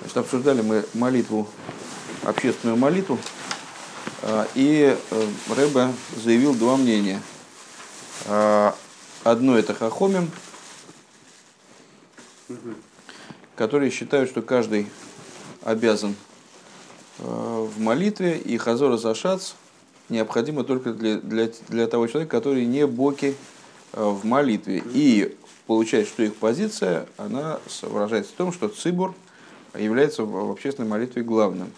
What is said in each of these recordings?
Значит, обсуждали мы молитву, общественную молитву, а, и э, Рэбе заявил два мнения. А, одно это Хахомим, которые считают, что каждый обязан э, в молитве, и Хазора Зашац необходимо только для, для, для того человека, который не боки э, в молитве. И получается, что их позиция, она выражается в том, что цибур является в общественной молитве главным.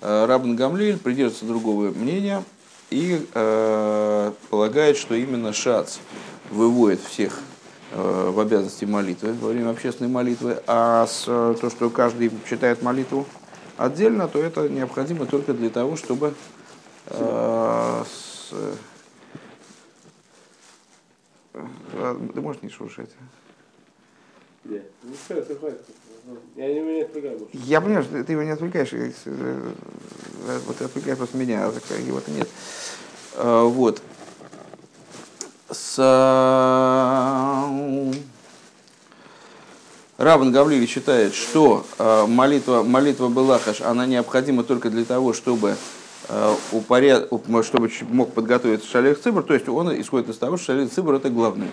Э, Рабн Гамлиль придерживается другого мнения и э, полагает, что именно шац выводит всех э, в обязанности молитвы во время общественной молитвы, а с, э, то, что каждый читает молитву отдельно, то это необходимо только для того, чтобы э, с, ты можешь не шуршать? Ну, хватит. Я понимаю, что ты его не отвлекаешь, э, э, вот ты отвлекаешь просто меня, а его-то нет. А, Вот. С... Раван Гавлили считает, что а, молитва, молитва Белахаш, она необходима только для того, чтобы упоряд... чтобы мог подготовиться Шалех Цибр, то есть он исходит из того, что Шалех Цибр это главное.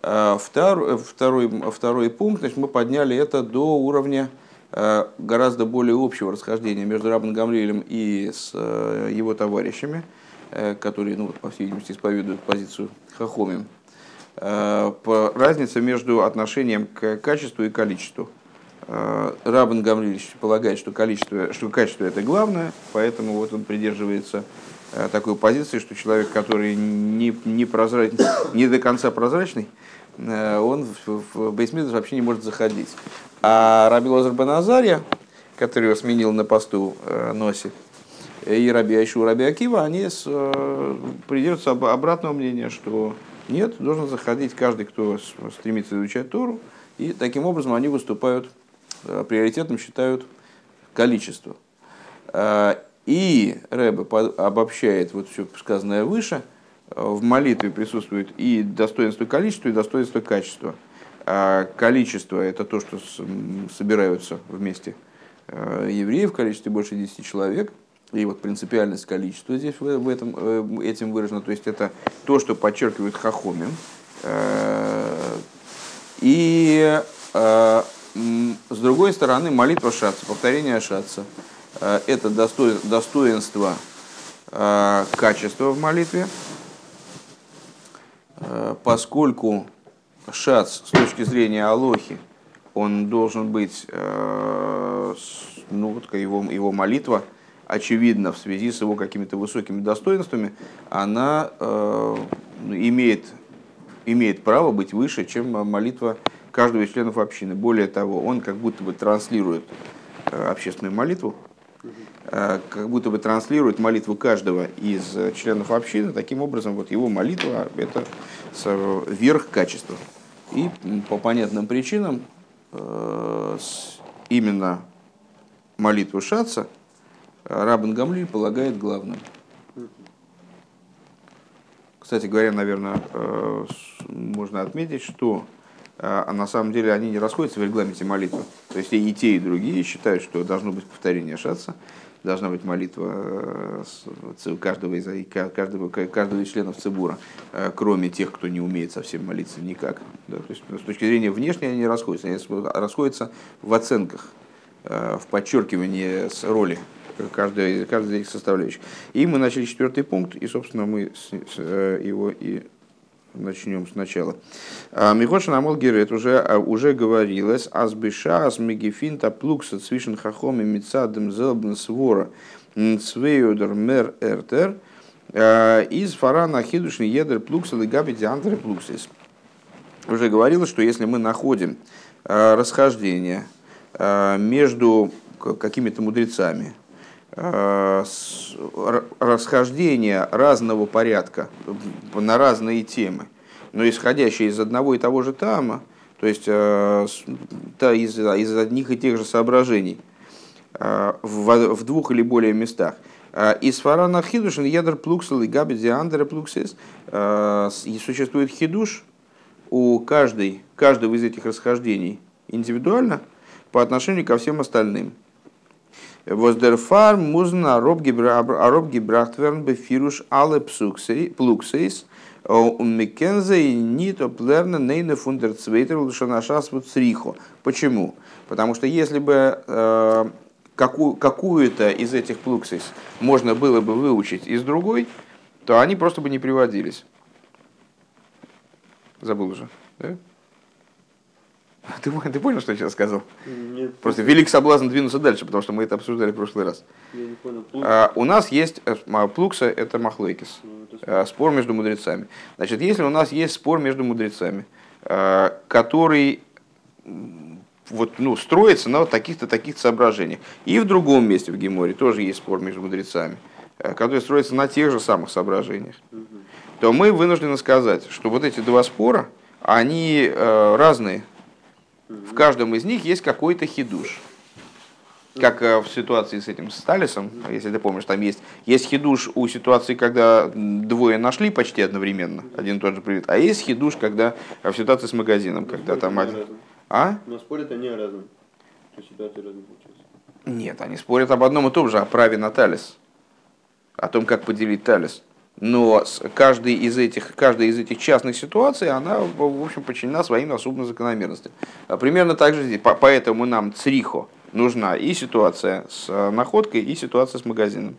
Второй, второй, второй пункт, значит, мы подняли это до уровня гораздо более общего расхождения между Рабан Гамлиелем и с его товарищами, которые, ну, по всей видимости, исповедуют позицию Хахомим. Разница между отношением к качеству и количеству. Рабан Гамлилевич полагает, что, количество, что качество это главное, поэтому вот он придерживается такой позиции, что человек, который не, не, прозрач... не до конца прозрачный, он в, в Бейсмидр вообще не может заходить. А Раби Лозер Беназария, который его сменил на посту э, Носи, и Раби Айшу, Раби Акива, они с, э, придерживаются об, обратного мнения, что нет, должен заходить каждый, кто стремится изучать Тору, и таким образом они выступают, э, приоритетом считают количество. Э, и Рэбе обобщает вот все сказанное выше, э, в молитве присутствует и достоинство количества, и достоинство качества. А количество – это то, что собираются вместе евреи в количестве больше 10 человек – и вот принципиальность количества здесь в этом, э, этим выражено. То есть это то, что подчеркивает Хахомин. Э, и э, с другой стороны, молитва шатца, повторение шатца, это достоинство качества в молитве, поскольку шац с точки зрения Алохи, он должен быть, ну вот его, его молитва – очевидно, в связи с его какими-то высокими достоинствами, она э, имеет, имеет право быть выше, чем молитва каждого из членов общины. Более того, он как будто бы транслирует э, общественную молитву, э, как будто бы транслирует молитву каждого из членов общины. Таким образом, вот его молитва – это верх качества. И по понятным причинам э, именно молитву Шаца – Рабан Гамлиль полагает главным. Кстати говоря, наверное, э, можно отметить, что а на самом деле они не расходятся в регламенте молитвы. То есть и те, и другие считают, что должно быть повторение шаца, должна быть молитва э, каждого из, каждого, каждого из членов Цибура, э, кроме тех, кто не умеет совсем молиться никак. Да, то есть с точки зрения внешней они расходятся, они расходятся в оценках, в подчеркивании роли каждая, каждая из этих составляющих. И мы начали четвертый пункт, и, собственно, мы с, с, э, его и начнем сначала. А, Михоша Намол Герет уже, а, уже говорилось, азбиша, азмегефинта, плукса, цвишен хахом и мицадем зелбн свора, цвеюдер мер эртер, а, из фарана хидушный едер плукса лигаби диантры плуксис. Уже говорилось, что если мы находим расхождение между какими-то мудрецами, расхождения разного порядка на разные темы, но исходящие из одного и того же тама, то есть э, из, из одних и тех же соображений э, в, в двух или более местах. Из фарана хидушин ядер плуксел и габи диандера плуксис существует хидуш у каждой, каждого из этих расхождений индивидуально – по отношению ко всем остальным. Воздерфар музна аробгибрахтверн бефируш але плуксейс Мекензе нит оплерна нейна фундерцвейтер лушанашас вот срихо. Почему? Потому что если бы э, какую, какую-то из этих плуксис можно было бы выучить из другой, то они просто бы не приводились. Забыл уже, да? Ты, ты понял, что я сейчас сказал? Нет. Просто велик соблазн двинуться дальше, потому что мы это обсуждали в прошлый раз. Я не понял. А, у нас есть э, м- плукса, это махлейкис, Ну, спор между мудрецами. Значит, если у нас есть спор между мудрецами, который вот, ну, строится на вот таких-то таких соображениях, и в другом месте в Геморе тоже есть спор между мудрецами, э, который строится на тех же самых соображениях, то мы вынуждены сказать, что вот эти два спора, они э, разные. В каждом из них есть какой-то хидуш. Как э, в ситуации с этим Сталисом, если ты помнишь, там есть, есть хидуш у ситуации, когда двое нашли почти одновременно, один и тот же привет, а есть хидуш, когда э, в ситуации с магазином, когда Спорят там они один... А? Но спорят они о разном. Ситуации разные получаются. Нет, они спорят об одном и том же, о праве на талис, о том, как поделить талис. Но каждый из этих, каждая из этих частных ситуаций, она, в общем, подчинена своим особым закономерностям. А Примерно так же здесь. По- Поэтому нам црихо нужна и ситуация с э, находкой, и ситуация с магазином.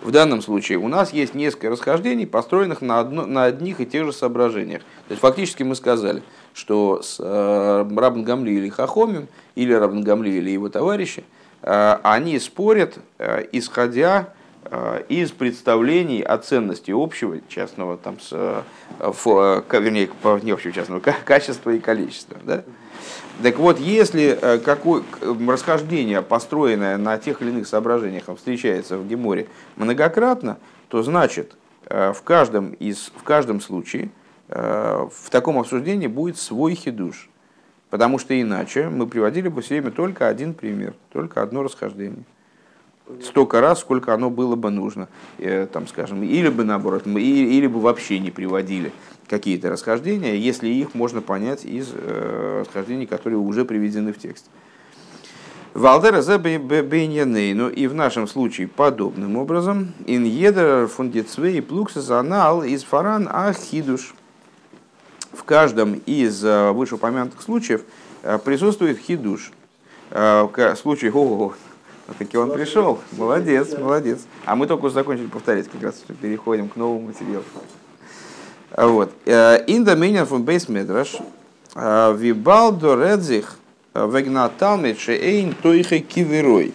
В данном случае у нас есть несколько расхождений, построенных на, одно, на одних и тех же соображениях. То есть фактически мы сказали, что с э, Рабн Гамли или Хахомим, или Рабн Гамли или его товарищи, э, они спорят, э, исходя из представлений о ценности общего частного, там, с, э, фо- вернее, не общего частного, ка- качества и количества. Да? Так вот, если э, какое расхождение, построенное на тех или иных соображениях, встречается в Геморе многократно, то значит, э, в каждом, из, в каждом случае э, в таком обсуждении будет свой хидуш. Потому что иначе мы приводили бы все время только один пример, только одно расхождение. Столько раз, сколько оно было бы нужно. Э, Там, скажем, или бы наоборот, мы- или бы вообще не приводили какие-то расхождения, если их можно понять из э, расхождений, которые уже приведены в тексте. Валдера за Ну и в нашем случае подобным образом. Иньедер фундицвей плуксис анал из фаран ахидуш. В каждом из э, вышеупомянутых случаев присутствует хидуш. В о, таки он пришел, молодец, молодец. А мы только уже закончили повторять, как раз переходим к новому материалу. А Вот. Инда меня фун бейс медраш. Вибалдо редзих вегнаталмит шеэйн тойхе киверой.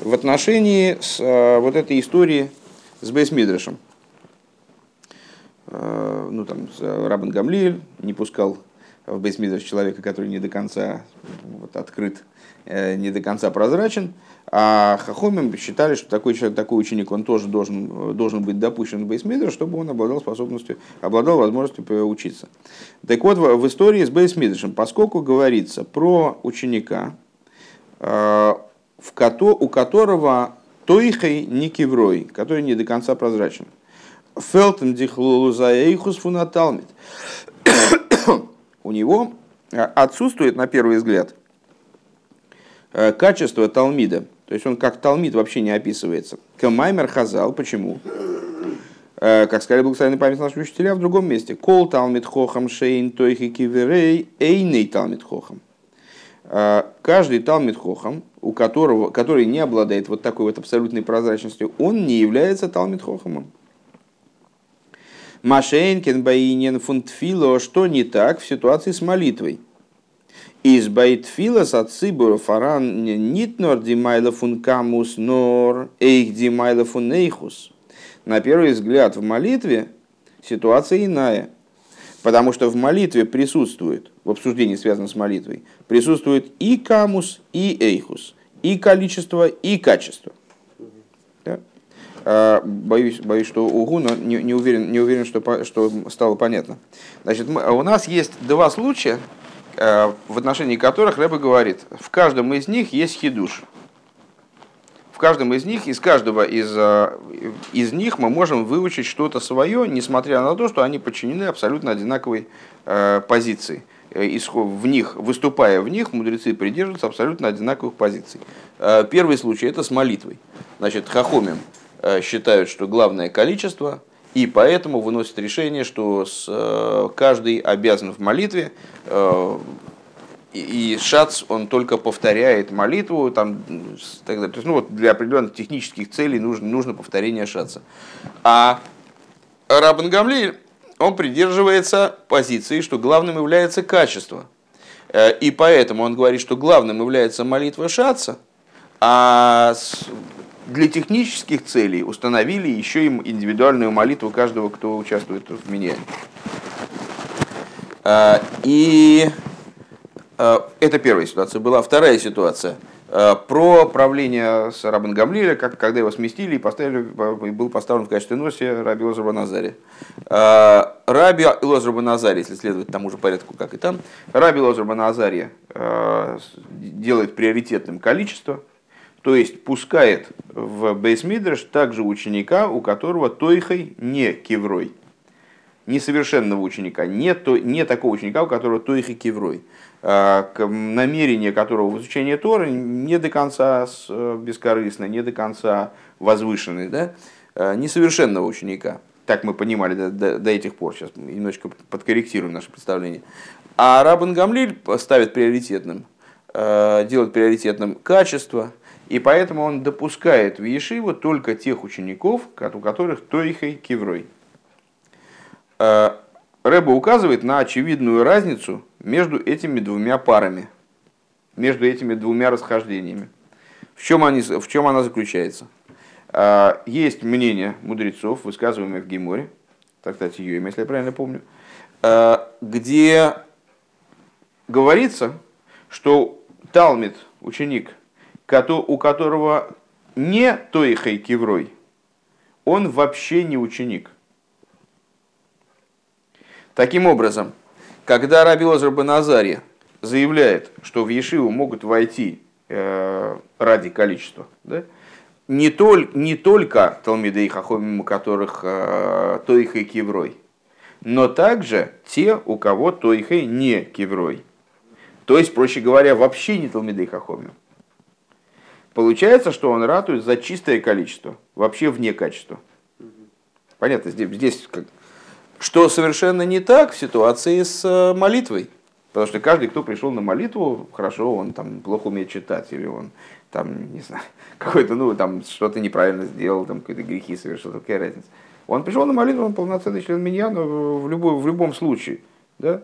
В отношении с э, вот этой истории с бейс мидрашем. Э, Ну, там, Рабан Гамлиэль не пускал в бейс человека, который не до конца вот, открыт, э, не до конца прозрачен. А Хахомим считали, что такой человек, такой ученик, он тоже должен, должен быть допущен в Бейсмидр, чтобы он обладал способностью, обладал возможностью учиться. Так вот, в истории с Бейсмидршем, поскольку говорится про ученика, э, в кото, у которого Тойхей не киврой, который не до конца прозрачен. Фелтен дихлулузаэйхус фунаталмит. У него э, отсутствует, на первый взгляд, э, качество Талмида. То есть он как Талмид вообще не описывается. Камаймер Хазал. Почему? Э, Как сказали благословенные память наши учителя в другом месте. Кол Талмид Хохам Шейн Тойхи Киверей Эйней Талмид Хохам. Э, Каждый Талмид Хохам, у которого, который не обладает вот такой вот абсолютной прозрачностью, он не является Талмид Хохамом. Машейнкин Баинен Фунтфило, что не так в ситуации с молитвой. Из Байтфила с отцибура фаран нитнор димайла фун камус нор эйх димайла фун эйхус. На первый взгляд в молитве ситуация иная. Потому что в молитве присутствует, в обсуждении, связанном с молитвой, присутствует и камус, и эйхус, и количество, и качество. Да? А, Боюсь, боюсь, что угу, но не, не уверен, не уверен что, что стало понятно. Значит, у нас есть два случая, в отношении которых Рэбе говорит, в каждом из них есть хидуш. В каждом из них, из каждого из, э, из них мы можем выучить что-то свое, несмотря на то, что они подчинены абсолютно одинаковой э, позиции. в них, выступая в них, мудрецы придерживаются абсолютно одинаковых позиций. Первый случай это с молитвой. Значит, хахомим считают, что главное количество, и поэтому выносят решение, что каждый обязан в молитве и шац, он только повторяет молитву, там, так далее. То есть, ну, вот для определенных технических целей нужно, нужно повторение шаца. А Рабан Гамлиль, он придерживается позиции, что главным является качество. Э, и поэтому он говорит, что главным является молитва шаца, а для технических целей установили еще им индивидуальную молитву каждого, кто участвует в менянии. Э, и Э, это первая ситуация была. Вторая ситуация. Э, про правление с Рабан Гамлиля, как, когда его сместили и поставили, был поставлен в качестве носи Раби Лозер Баназари. Раби Лозер Баназари, если следовать тому же порядку, как и там, Раби Лозер Баназари делает приоритетным количество, то есть пускает в Бейсмидрш также ученика, у которого тойхой не кеврой. Несовершенного ученика, не, то, не такого ученика, у которого тойхой кеврой. Э, намерение которого в изучении Торы не до конца э, бескорыстно, не до конца возвышенный, да? Э, несовершенного ученика. Так мы понимали до, до, до этих пор. Сейчас немножечко подкорректируем наше представление. А Рабан Гамлиль ставит приоритетным, делает приоритетным качество, и поэтому он допускает в Ешиву только тех учеников, у которых Тойхой Киврой. Рэба указывает на очевидную разницу между этими двумя парами, между этими двумя расхождениями. В чем, они, в чем она заключается? А, есть мнение мудрецов, высказываемое в Геморе, так, кстати, Юем, если я правильно помню, а, где говорится, что Талмит, ученик, у которого не Тойхай Киврой, он вообще не ученик – Таким образом, когда Раби Лозер Баназария заявляет, что в Ешиву могут войти э, ради количества, да, не, толь, не только Талмидей Хахомим, у которых э, Тойхой Кеврой, но также те, у кого Тойхой не Кеврой. То есть, проще говоря, вообще не Талмидей Хахомим. Получается, что он ратует за чистое количество, вообще вне качества. Понятно, здесь, здесь как, что совершенно не так в ситуации с э, молитвой. Потому что каждый, кто пришел на молитву, хорошо, он там плохо умеет читать, или он там, не знаю, какой-то, ну, там что-то неправильно сделал, там какие-то грехи совершил, какая разница. Он пришел на молитву, он полноценный член меня, но в, любой, в любом случае. Да?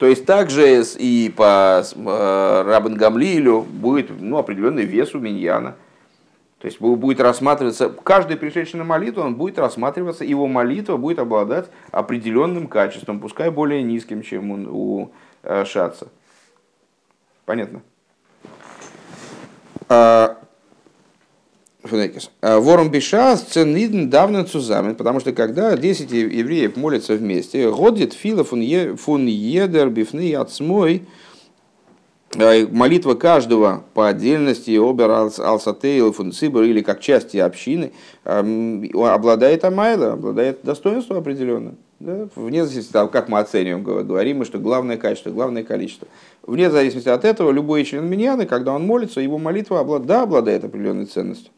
То есть также и по э, Рабан Гамлилю будет ну, определенный вес у миньяна. То есть будет рассматриваться, каждый пришедший на молитву, он будет рассматриваться, его молитва будет обладать определенным качеством, пускай более низким, чем у, у э, шаца. Понятно? А, а, вором биша ценидн давно цузамен, потому что когда 10 евреев молятся вместе, годит фила фун едер бифны отсмой, Э, молитва каждого по отдельности, обер алсатейл, фунцибр или как части общины, эм, обладает амайла, обладает достоинством определенным. Да? Вне зависимости от того, как мы оцениваем, говорим мы, что главное качество, главное количество. Вне зависимости от этого, любой член миньяны, когда он молится, его молитва да, обладает определенной ценностью.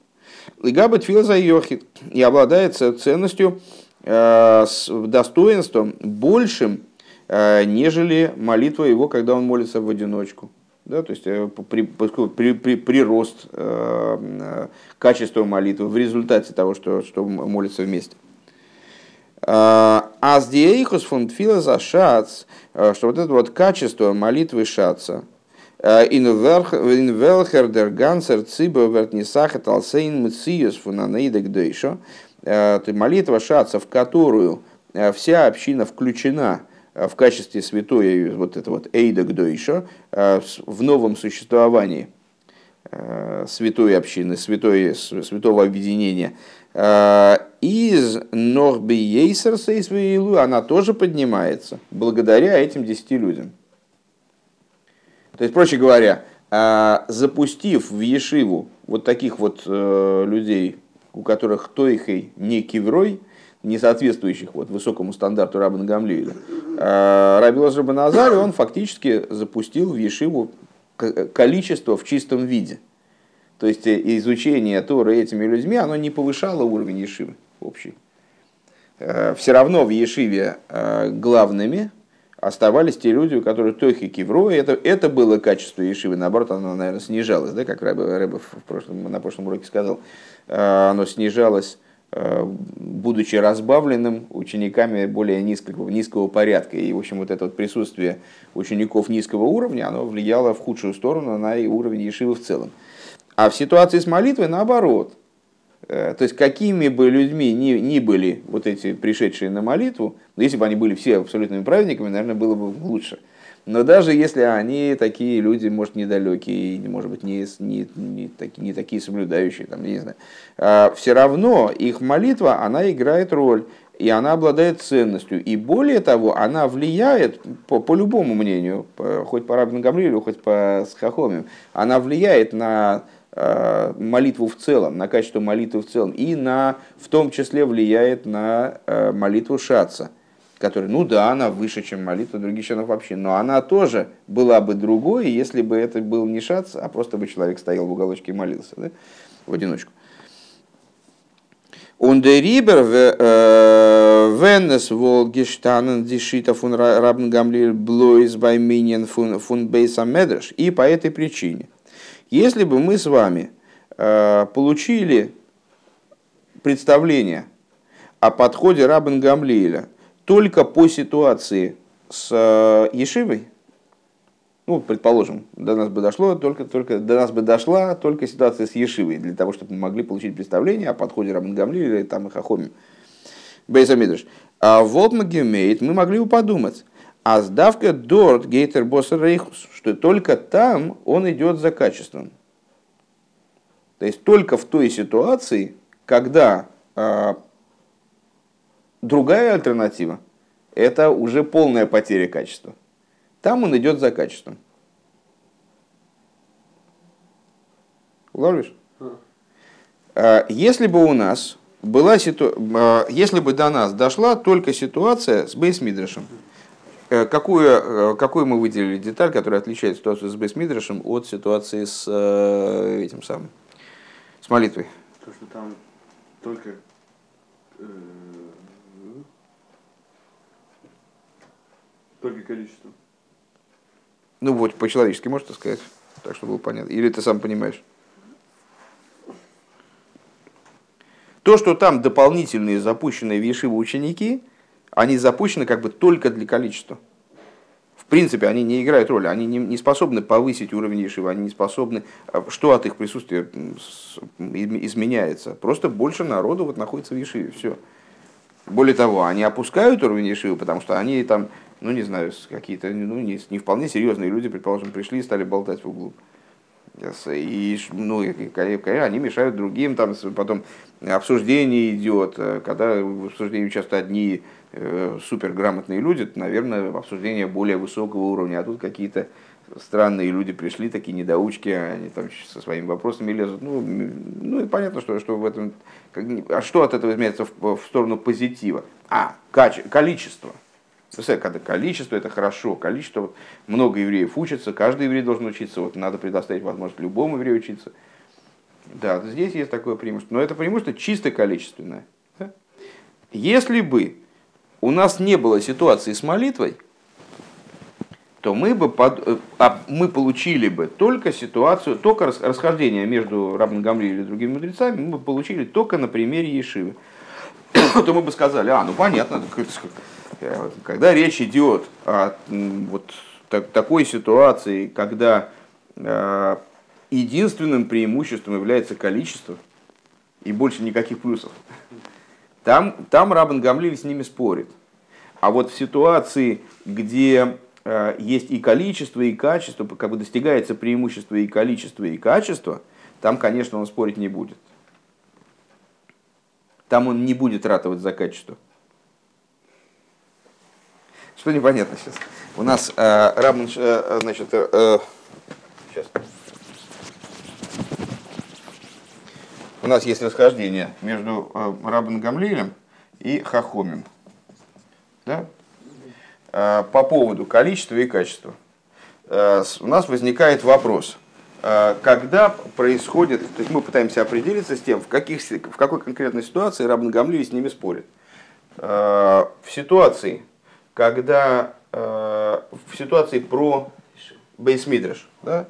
Лигаба тфилза йохит и обладает ценностью, э, достоинством большим, э, нежели молитва его, когда он молится в одиночку да, то есть э, при, при, при, прирост э, качества молитвы в результате того, что, что молится вместе. А с диейхус фунтфила за шац, что вот это вот качество молитвы шаца, in welcher der ganzer Zibber wird нисахет алсейн мциюс фунанейдек дейшо, молитва шаца, в которую вся община включена, Э, в качестве святой, вот это вот Эйда Гдойша, э, в новом существовании э, святой общины, святой, святого объединения, из Норби Ейсерса она тоже поднимается благодаря этим десяти людям. То есть, проще говоря, запустив в Ешиву вот таких вот людей, у которых тойхой не киврой, не соответствующих вот высокому стандарту Рабана Гамлиэля. А Раби Лозер Баназари, он фактически запустил в Ешиву количество в чистом виде. То есть э, изучение Торы этими людьми, оно не повышало уровень Ешивы общий. Э, Все равно в Ешиве э, главными оставались те люди, у которых тохи кивро, это, это было качество Ешивы, наоборот, оно, наверное, снижалось, да, как Рэбе, Рэбе в прошлом, на прошлом уроке сказал, оно снижалось Э, будучи разбавленным учениками более низкого, низкого порядка. И, в общем, вот это вот присутствие учеников низкого уровня, оно влияло в худшую сторону на уровень Ешивы в целом. А в ситуации с молитвой наоборот. Э, то есть, какими бы людьми ни, ни были вот эти пришедшие на молитву, если бы они были все абсолютными праведниками, наверное, было бы лучше – но даже если они такие люди, может, недалекие, может быть, не, не, не, такие, не такие соблюдающие, там, не знаю, а, все равно их молитва, она играет роль, и она обладает ценностью. И более того, она влияет, по, по любому мнению, по, хоть по Рабину Гамлилю, хоть по Схахомим, она влияет на молитву в целом, на качество молитвы в целом, и на, в том числе влияет на а, молитву шаца – которая, ну да, она выше, чем молитва других членов вообще, но она тоже была бы другой, если бы это был не шац, а просто бы человек стоял в уголочке и молился да, в одиночку. Und der Rieber, wenn es wohl gestanden, die Schita von Rabben Gamliel bloß bei. И по этой причине, если бы мы с вами э, получили представление о подходе Рабен Гамлиеля только по ситуации с э, Ешивой, ну, предположим, до нас бы дошло, только, только, до нас бы дошла только ситуация с Ешивой, для того, чтобы мы могли получить представление о подходе Раман Гамли или там и Хахоме. Бейзамидрш. А вот Магемейт мы могли бы подумать, а сдавка Дорт Гейтер Босса Рейхус, что только там он идет за качеством. То есть только в той ситуации, когда а, Другая альтернатива – это уже полная потеря качества. Там он идет за качеством. Улавливаешь? А, если бы у нас была ситуация, если бы до нас дошла только ситуация с Бейсмидрашем, э, какую, э, какую мы выделили деталь, которая отличает ситуацию с Бейсмидрашем от ситуации с э, этим самым, с молитвой? То, что там только Только количество. Ну вот, по-человечески можешь сказать, так чтобы было понятно. Или ты сам понимаешь? То, что там дополнительные запущенные в Ешиву ученики, они запущены как бы только для количества. В принципе, они не играют роли, они не, не способны повысить уровень Ешивы, они не способны... А что от их присутствия изменяется? Просто больше народу вот находится в Ешиве, все. Более того, они опускают уровень Ешивы, потому что они там ну, не знаю, какие-то ну, не, не вполне серьезные люди, предположим, пришли и стали болтать в углу. И, ну, они мешают другим, там потом обсуждение идет, э, когда в обсуждении участвуют одни э, суперграмотные люди, то, наверное, обсуждение более высокого уровня, а тут какие-то странные люди пришли, такие недоучки, они там со своими вопросами лезут. Ну, ну и понятно, что, что в этом... А что от этого изменяется в, в сторону позитива? А, каче, количество. Когда количество это хорошо, количество, много евреев учатся, каждый еврей должен учиться, вот надо предоставить возможность любому еврею учиться. Да, здесь есть такое преимущество, но это преимущество чисто количественное. Если бы у нас не было ситуации с молитвой, то мы бы под, э, а мы получили бы только ситуацию, только расхождение между Рабн Гамли или другими мудрецами, мы бы получили только на примере Ешивы. то мы бы сказали, а, ну понятно, когда речь идет о вот такой ситуации, когда э, единственным преимуществом является количество и больше никаких плюсов, там, там Рабан Гамлиль с ними спорит. А вот в ситуации, где э, есть и количество, и качество, как бы достигается преимущество и количество, и качество, там, конечно, он спорить не будет. Там он не будет ратовать за качество. Что непонятно сейчас? У нас э, Рабман, э, значит, э, э, сейчас. У нас есть расхождение между э, Рабан Гамлилем и хахомим. Да? По поводу количества и качества. У нас возникает вопрос. Когда происходит, то есть мы пытаемся определиться с тем, в, каких, в какой конкретной ситуации Рабн Гамли с ними спорит. В ситуации, когда в ситуации про Бейсмидриш, да?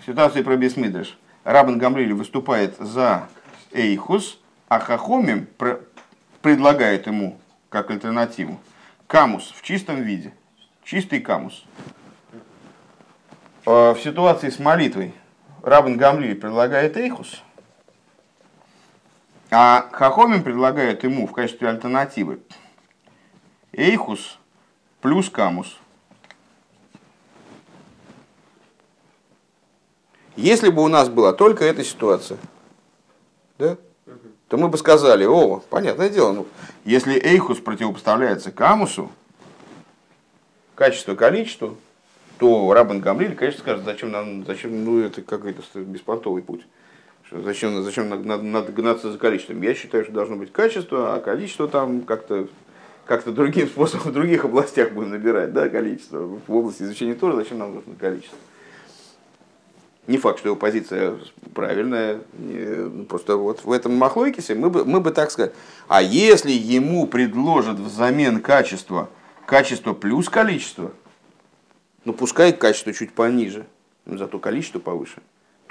в ситуации про Бейсмидриш, Рабан Гамлили выступает за Эйхус, а Хахомим предлагает ему как альтернативу камус в чистом виде, чистый камус. В ситуации с молитвой Рабан Гамлили предлагает Эйхус, а Хахомим предлагает ему в качестве альтернативы Эйхус плюс камус. Если бы у нас была только эта ситуация, да, то мы бы сказали, о, понятное дело, ну, если эйхус противопоставляется камусу, качество количеству, то Рабан Гамлиль, конечно, скажет, зачем нам, зачем, ну, это какой-то беспонтовый путь. Зачем, зачем надо, надо гнаться за количеством? Я считаю, что должно быть качество, а количество там как-то как-то другим способом в других областях будем набирать да, количество. В области изучения тоже зачем нам нужно количество? Не факт, что его позиция правильная, ну, просто вот в этом махлойкисе мы бы, мы бы так сказали. А если ему предложат взамен качество, качество плюс количество, ну пускай качество чуть пониже, но зато количество повыше,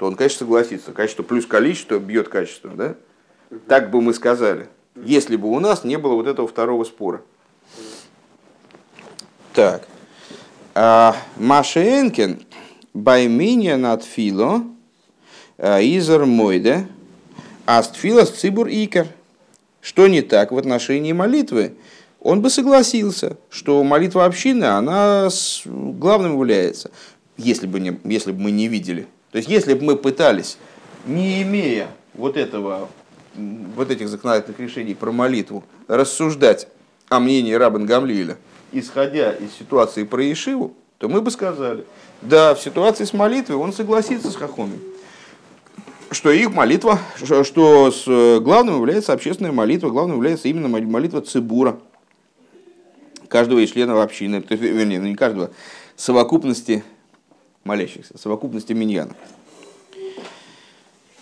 то он, конечно, согласится. Качество плюс количество бьет качество, да? Так бы мы сказали, если бы у нас не было вот этого второго спора. Так. Машенкин Байминия над фило изер мойде астфилос цибур икер. Что не так в отношении молитвы? Он бы согласился, что молитва общины, она главным является, если бы, не, если бы мы не видели. То есть, если бы мы пытались, не имея вот этого, вот этих законодательных решений про молитву, рассуждать о мнении Рабан Гамлиля, исходя из ситуации про Ишиву, то мы бы сказали, да, в ситуации с молитвой он согласится с Хахоми, что их молитва, что, с, э, главным является общественная молитва, главным является именно молитва Цибура, каждого из членов общины, то есть, вернее, ну, не каждого, совокупности молящихся, совокупности миньяна.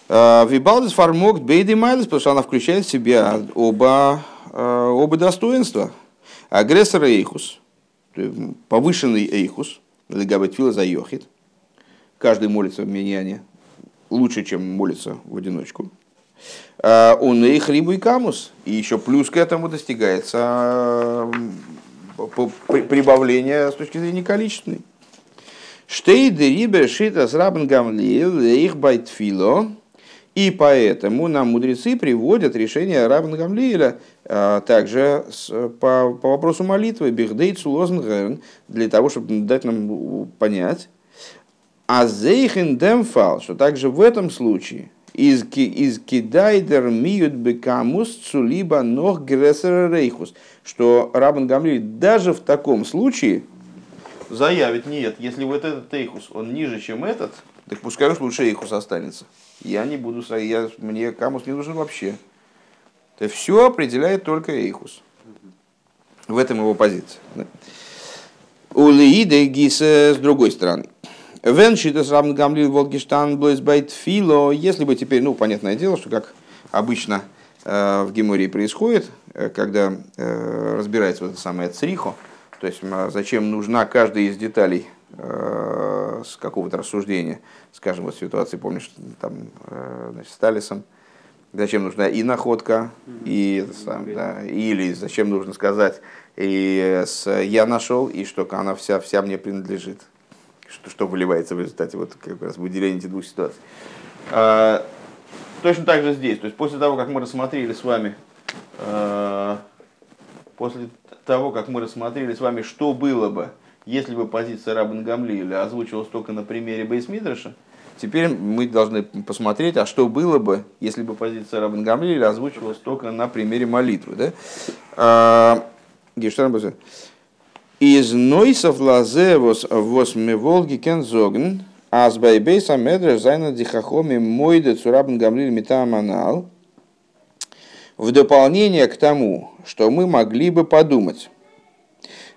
А, Вибалдис фармокт бейды майлес, потому что она включает в себя оба, э, оба достоинства. Агрессор эйхус, повышенный эйхус, легабетфила за йохит. Каждый молится в миньяне лучше, чем молится в одиночку. А, он и хрибу и камус. И еще плюс к этому достигается прибавление с точки зрения количественной. Штейды рибер шита с рабен гамлил их байтфило. И поэтому нам мудрецы приводят решение Рабна Гамлиеля а, также по, по вопросу молитвы Бихдейт Сулозенгерн, для того, чтобы дать нам понять, а зейхен демфал, что также в этом случае из, из кидайдер миют бекамус цулиба ног грессера рейхус, что Рабан Гамлиель даже в таком случае заявит, нет, если вот этот эйхус, он ниже, чем этот, так пускай уж лучше эйхус останется я не буду, я, мне כמות не нужен вообще. Это все определяет только Эйхус. В этом его позиция. און לאידך גיסא с другой стороны. ווען שיטת רבן גמליאל וואלט געשטאנען בלויז ביי תפילה. Если бы теперь, ну, понятное дело, что как обычно э, в Гемаре происходит, э, когда э, разбирается вот это самое צריכא, то есть зачем нужна каждая из деталей Э, с какого-то рассуждения, скажем, вот ситуации, помнишь, там, э, значит, с Талисом, зачем нужна и находка, и это сам, да, или зачем нужно сказать, и с, я нашел, и что она вся, вся мне принадлежит, что, что выливается в результате вот как раз выделения этих двух ситуаций. А, точно так же здесь, то есть после того, как мы рассмотрели с вами, а, после того, как мы рассмотрели с вами, что было бы, если бы позиция Рабан Гамлиеля озвучивалась только на примере Бейсмидраша, теперь мы должны посмотреть, а что было бы, если бы позиция Рабан Гамлиеля озвучивалась только на примере молитвы. Да? А, איז נוסף לזה וואס וואלט געקענט זאגן, אז ביי בית המדרש זיינען די חכמים מודה צו רבן גמליאל מטעם הנ"ל, В дополнение к тому, что мы могли бы подумать,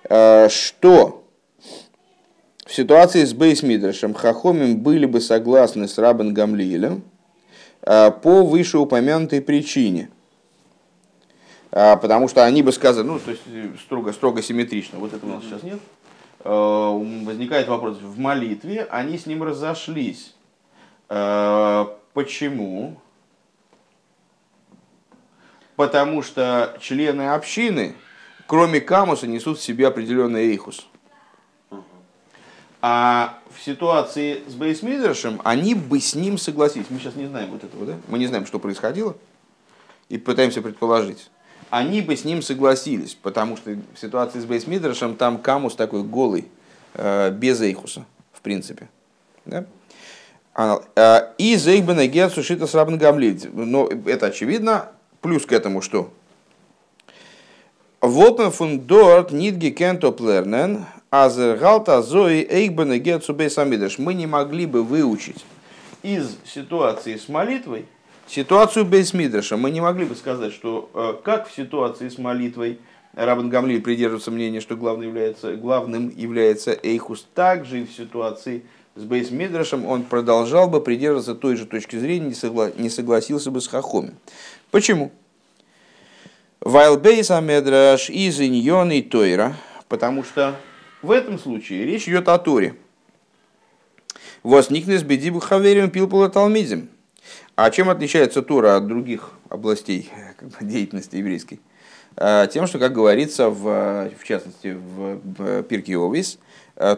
э, что в ситуации с Бейсмидрашем Хахомим были бы согласны с Рабан Гамлиелем э, по вышеупомянутой причине. Э, потому что они бы сказали, ну, то есть строго, строго симметрично, вот этого у нас сейчас нет. Возникает вопрос, в молитве они с ним разошлись. Почему? Потому что члены общины, кроме камуса, несут в себе определенный эйхус. А в ситуации с Бейсмидершем они бы с ним согласились. Мы сейчас не знаем вот этого, да? Мы не знаем, что происходило, и пытаемся предположить. Они бы с ним согласились, потому что в ситуации с Бейсмидершем там камус такой голый, э, без эйхуса, в принципе. Да? А, э, и Зейбена Герцу Шита Срабн Но это очевидно, Плюс к этому что? Волпен фун дорт нидги кентоп лернен, азергалта зои эйкбена гетсубей самидеш. Мы не могли бы выучить из ситуации с молитвой ситуацию без мидраша. Мы не могли бы сказать, что э, как в ситуации с молитвой Рабан Гамли придерживается мнения, что главным является, главным является Эйхус, также и в ситуации с Бейс Мидрашем он продолжал бы придерживаться той же точки зрения, не, не согласился бы с Хахоми. Почему? Вайлбейса медраш из иньон тойра, потому что в этом случае речь идет о Торе. Возникнет бедибу хавериум пилпула талмидим. А чем отличается Тора от других областей бы, деятельности еврейской? А, тем, что, как говорится, в, в частности, в Пирке Овис,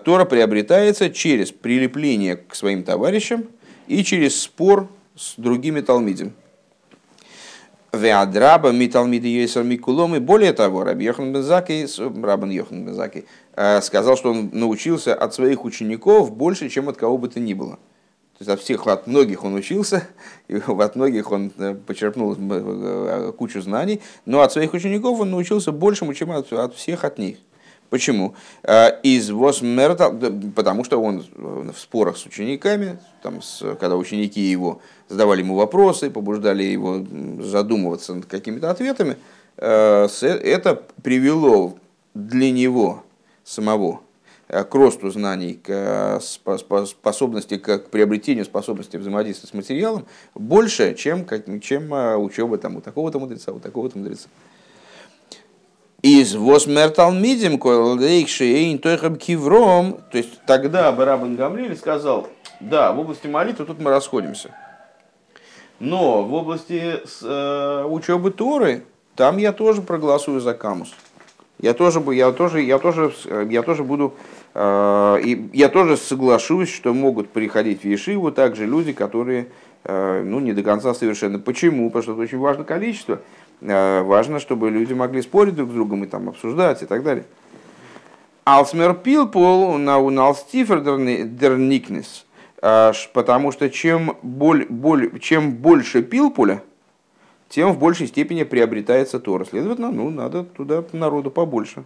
Тора приобретается через прилепление к своим товарищам и через спор с другими талмидим. Веадраба Миталмиды Йесер Микулом. И более того, Раби Йохан Бензаки, Рабан Йохан Бензаки, э, сказал, что он научился от своих учеников больше, чем от кого бы то ни было. То есть от всех, от многих он учился, и от многих он э, почерпнул э, кучу знаний, но от своих учеников он научился большему, чем от, от всех от них. Почему? Из Восмерта, потому что он в спорах с учениками, там, с, когда ученики его задавали ему вопросы, побуждали его задумываться над какими-то ответами, э, это привело для него самого э, к росту знаний, к способности, к приобретению способности взаимодействия с материалом больше, чем, чем э, учеба там, у такого-то мудреца, у такого-то мудреца. Из восмерталмидим койлдейкши кивром, то есть тогда Барабан Гамлиль сказал, да, в области молитвы тут мы расходимся. Но в области э, учебы Торы, там я тоже проголосую за Камус. Я тоже, я тоже, я тоже, я тоже буду, э, и я тоже соглашусь, что могут приходить в Ешиву также люди, которые э, ну, не до конца совершенно. Почему? Потому что это очень важно количество. Э, важно, чтобы люди могли спорить друг с другом и там обсуждать и так далее. Алсмер пилпол на уналстифер дерникнес. Потому что чем, боль, боль, чем больше пилпуля, тем в большей степени приобретается Тора. Следовательно, ну, надо туда народу побольше.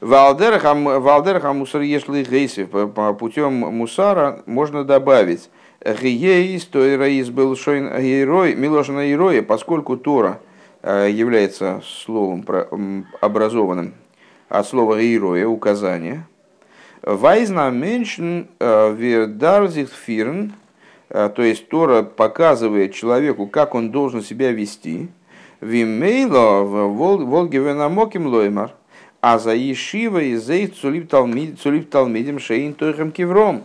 Валдерхам мусар ешли гейсив. Путем мусара можно добавить гиеис, то ираис был шойн герой, милошина героя, поскольку Тора э, является словом образованным от слова героя, указания, Вайзна меньшен э, вердарзих фирн, э, то есть Тора показывает человеку, как он должен себя вести. Вимейло волгивенамоким лоймар, а за Ешива и зей цулив талмидим шейн тойхам кивром.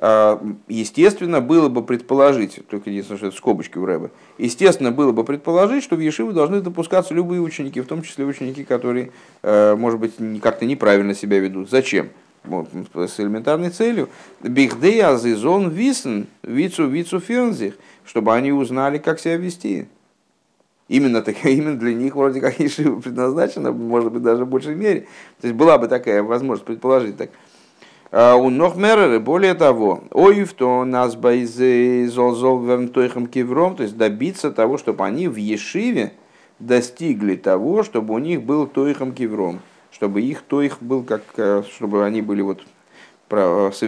Э, естественно, было бы предположить, только единственное, что это скобочки у Рэба, естественно, было бы предположить, что в Ешивы должны допускаться любые ученики, в том числе ученики, которые, может быть, как-то неправильно себя ведут. Зачем? с элементарной целью. Бихдей азизон висен, вицу вицу фернзих, чтобы они узнали, как себя вести. Именно, так, именно для них вроде как Ешива предназначена, может быть, даже в большей мере. То есть была бы такая возможность предположить так. А у Нохмереры, более того, оив то нас вернтойхам кивром, то есть добиться того, чтобы они в Ешиве достигли того, чтобы у них был тойхам кивром чтобы их, то их был как, э, чтобы они были вот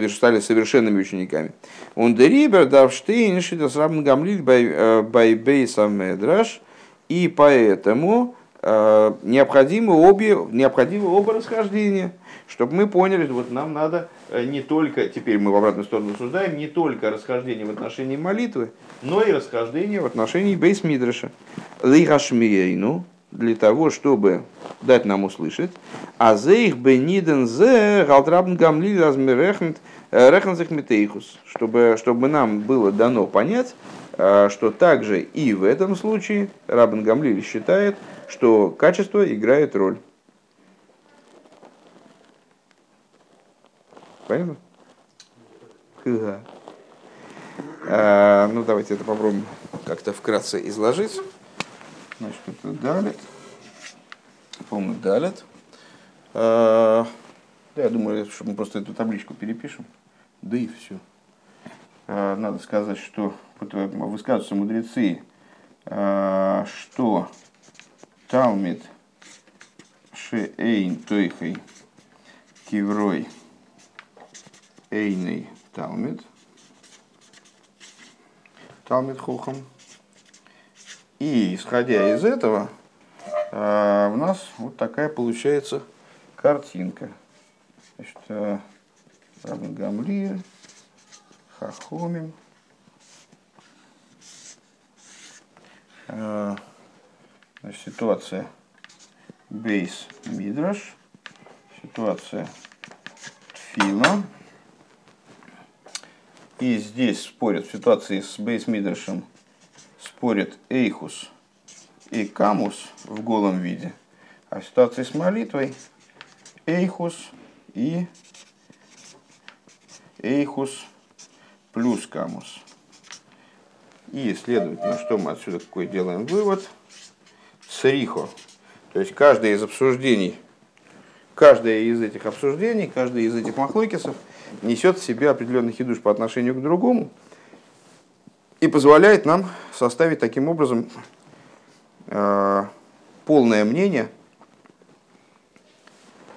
стали совершенными учениками. Он дерибер давштейн шитас рабн гамлиль бай бейсам медраш, и поэтому необходимы обе, необходимы оба расхождения, чтобы мы поняли, вот нам надо не только, теперь мы в обратную сторону суждаем, не только расхождение в отношении молитвы, но и расхождение в отношении бейс мидраша. Лихашмиейну, для того, чтобы дать нам услышать. А за их бы ниден зе галтрабн гамли размерехнт рехнзах метейхус, чтобы, чтобы нам было дано понять, э, что также и в этом случае Рабин Гамлиль считает, что качество играет роль. Понятно? А, ну, давайте это попробуем как-то вкратце изложить. Значит, это далит. По-моему, далит. А, я думаю, что мы просто эту табличку перепишем. Да и все. А, надо сказать, что высказываются мудрецы, а, что Талмит Шеэйн Тойхой Киврой Эйный Талмит Талмит Хухам и исходя из этого, а, у нас вот такая получается картинка. Значит, э, Рабин Гамлия, Хахомим. Ситуация Бейс Мидраш, ситуация Тфила. И здесь спорят в ситуации с Бейс Мидрашем спорят Эйхус и Камус в голом виде, а в ситуации с молитвой Эйхус и Эйхус плюс Камус. И, следовательно, что мы отсюда какой делаем вывод? Срихо. То есть, каждое из обсуждений, каждое из этих обсуждений, каждый из этих махлокисов несет в себе определенный хидуш по отношению к другому – и позволяет нам составить таким образом э, полное мнение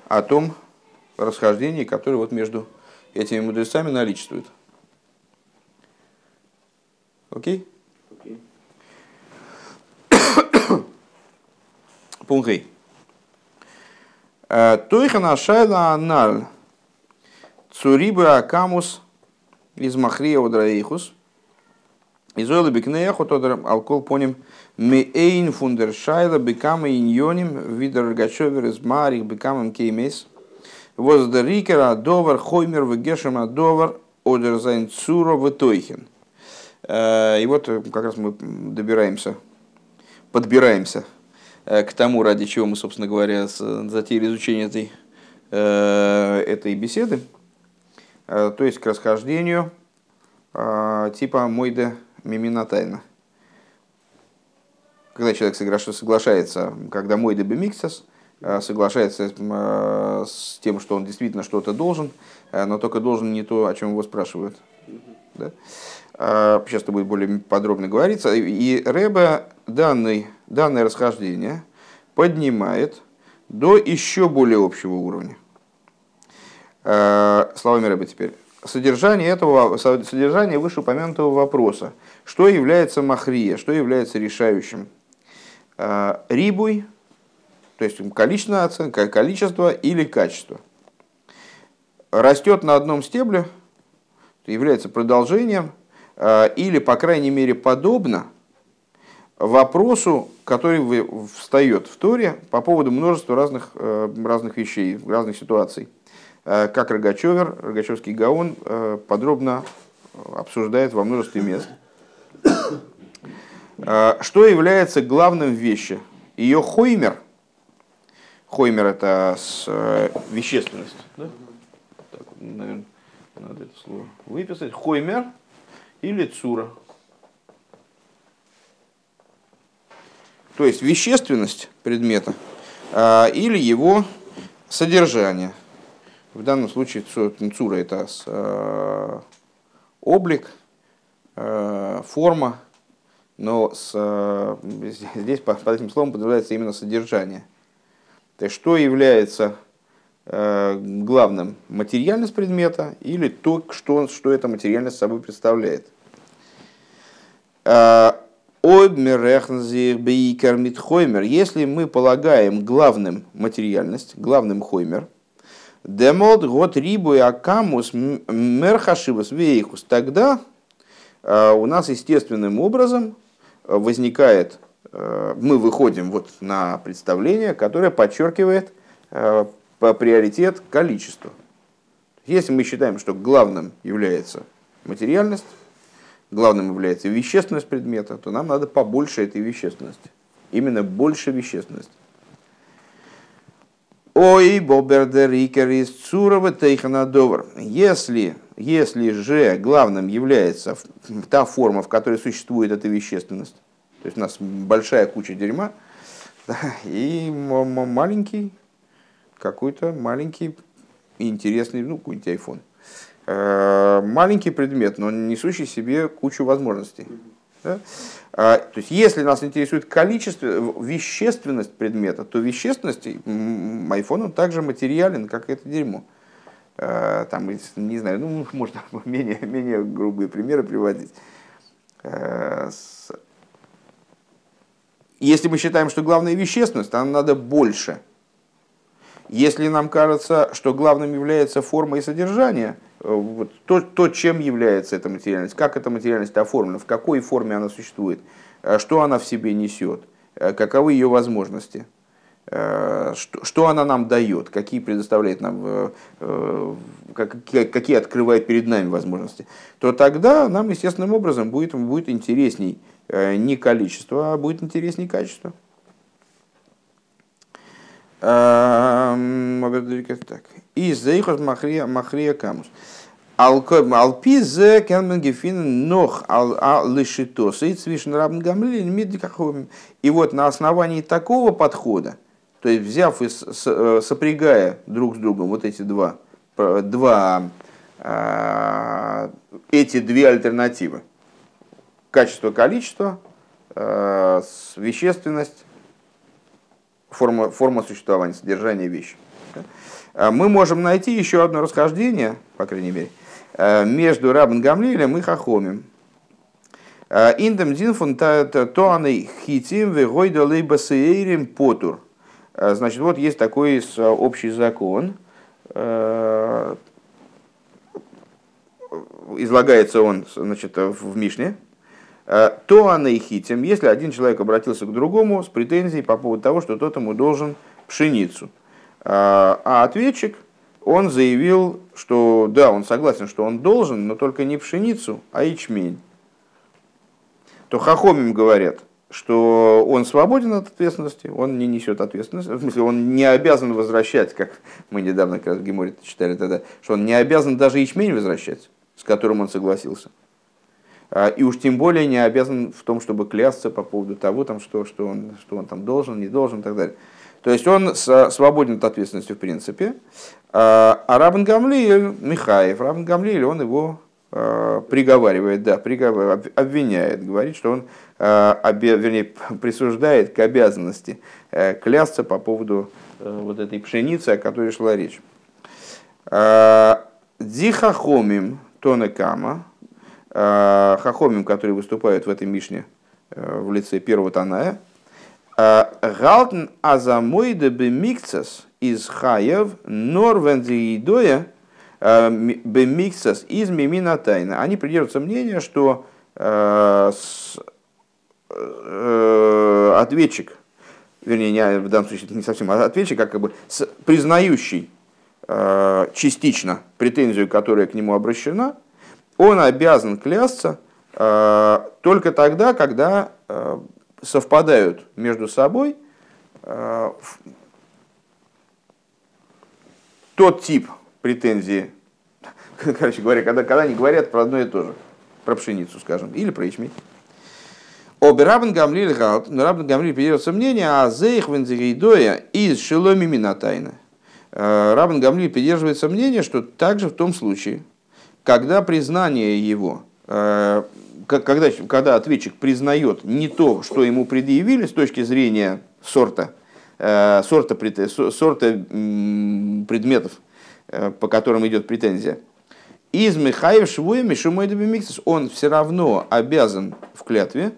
о том расхождении, которое вот между этими мудрецами наличествует. Окей? Okay? Пункт э, Тойхана шайла аналь צו ריבוי הכמות איז מכריע אדער איכות. איז עולה בקנה אחד אדער על כל פנים מעין פון דער שאלה בכמה ענינים ווי דער ראגאטשאווער איז מאריך בכמה מקומות. וואס דער עיקר הדבר חומר וגשם הדבר אדער זיין צורה ותוכן. И вот как раз мы добираемся, подбираемся к тому, ради чего мы, собственно говоря, затеяли изучение этой, этой беседы, то есть к расхождению типа Мойде мимина тайна. Когда человек соглашается, когда мой дебемиксис, э, соглашается э, с тем, что он действительно что-то должен, э, но только должен не то, о чем его спрашивают. Да? Сейчас это будет более подробно говориться. И Рэба данный, данное расхождение поднимает до еще более общего уровня. Словами Рэба теперь содержание этого, содержание вышеупомянутого вопроса. Что является махрия, что является решающим? А, рибуй, то есть количественная оценка, количество или качество. Растет на одном стебле, является продолжением а, или, по крайней мере, подобно вопросу, который встает в Торе по поводу множества разных, э, разных вещей, разных ситуаций. Э, как Рогачевер, Рогачевский Гаон э, подробно обсуждает во множестве мест. Что является главным вещи? Ее хоймер. Хоймер это с, вещественность. Да? Так, наверное, надо это слово выписать. Хоймер или цура. То есть вещественность предмета или его содержание – в данном случае цура это э, облик, э, форма, но с, здесь под этим словом подразумевается именно содержание. То есть, что является главным материальность предмета или то, что, что эта материальность собой представляет. Если мы полагаем главным материальность, главным хоймер, демод год рибу и акамус мерхашивас вейхус, тогда у нас естественным образом возникает, мы выходим вот на представление, которое подчеркивает по приоритет количества. Если мы считаем, что главным является материальность, главным является вещественность предмета, то нам надо побольше этой вещественности. Именно больше вещественности. Ой, бобердер из Цурова Тейханадовар. Если, если же главным является та форма, в которой существует эта вещественность, то есть у нас большая куча дерьма, и маленький, какой-то маленький интересный, ну, какой-нибудь iPhone – маленький предмет, но несущий себе кучу возможностей. Да? А, то есть, если нас интересует количество, вещественность предмета, то вещественность айфон также материален, как это дерьмо. А, там, не знаю, ну, можно менее, менее грубые примеры приводить. А, если мы считаем, что главная вещественность, то нам надо больше. Если нам кажется, что главным является форма и содержание – вот, то, то, чем является эта материальность, как эта материальность оформлена, в какой форме она существует, э, что она в себе несет, э, каковы ее возможности, э, что, что она нам дает, какие предоставляет нам, какие открывает перед нами возможности, то тогда нам естественным образом будет, будет интересней не количество, а будет интересней качество. Эм, так. И зейхос махрия, махрия камус. Алпизе кенменгефин нох лишитос и цвишн рабн гамлин И вот на основании такого подхода, то есть взяв и э, сопрягая друг с другом вот эти два, два э, эти две альтернативы, качество, количество, э, вещественность, форма, форма существования, содержание вещи. Мы можем найти еще одно расхождение, по крайней мере, Э, между Рабан Гамлилем и Хахомим. Э, Индем динфун тоаны хитим вегойда лейба сейрим потур. Э, значит, вот есть такой общий закон. Излагается он значит, в Мишне. То анейхитим, если один человек обратился к другому с претензией по поводу того, что тот ему должен пшеницу. А ответчик он заявил, что да, он согласен, что он должен, но только не пшеницу, а ячмень. То хахомим говорят, что он свободен от ответственности, он не несет ответственности, в смысле, он не обязан возвращать, как мы недавно как раз в Геморе читали тогда, что он не обязан даже ячмень возвращать, с которым он согласился. А, и уж тем более не обязан в том, чтобы клясться по поводу того, там, что, что, он, что он там должен, не должен и так далее. То есть он свободен от ответственности в принципе. А, а Рабан Гамлиэль, Михаев, Рабан Гамлиэль, он его а, приговаривает, да, приговаривает, обвиняет, говорит, что он, а, вернее, присуждает к обязанности э, клясться по поводу э, вот этой пшеницы, о которой шла речь. Дихахомим тонекама, хахомим, которые выступают в этой мишне э, в лице первого Таная, Галтен азамойда бемикцас из хаев норвензиидоя бемикцас из мимина тайна. Они придерживаются мнения, что э, э, ответчик, вернее, не, в данном случае не совсем ответчик, а как бы признающий э, частично претензию, которая к нему обращена, он обязан клясться только тогда, когда совпадают между собой э, тот тип претензии, короче говоря, когда, когда они говорят про одно и то же, про пшеницу, скажем, или про ячмень. Обе Рабен Гамлиль Гаут, но Рабен Гамлиль придерживается мнение, а зейх вензигейдоя из шеломи минатайна. Э, Рабен Гамлиль придерживается мнения, что также в том случае, когда признание его э, когда, когда ответчик признает не то, что ему предъявили с точки зрения сорта, э, сорта, сорта предметов, по которым идет претензия. איז מחויב שבועה משום מודה מקצת он все равно обязан в клятве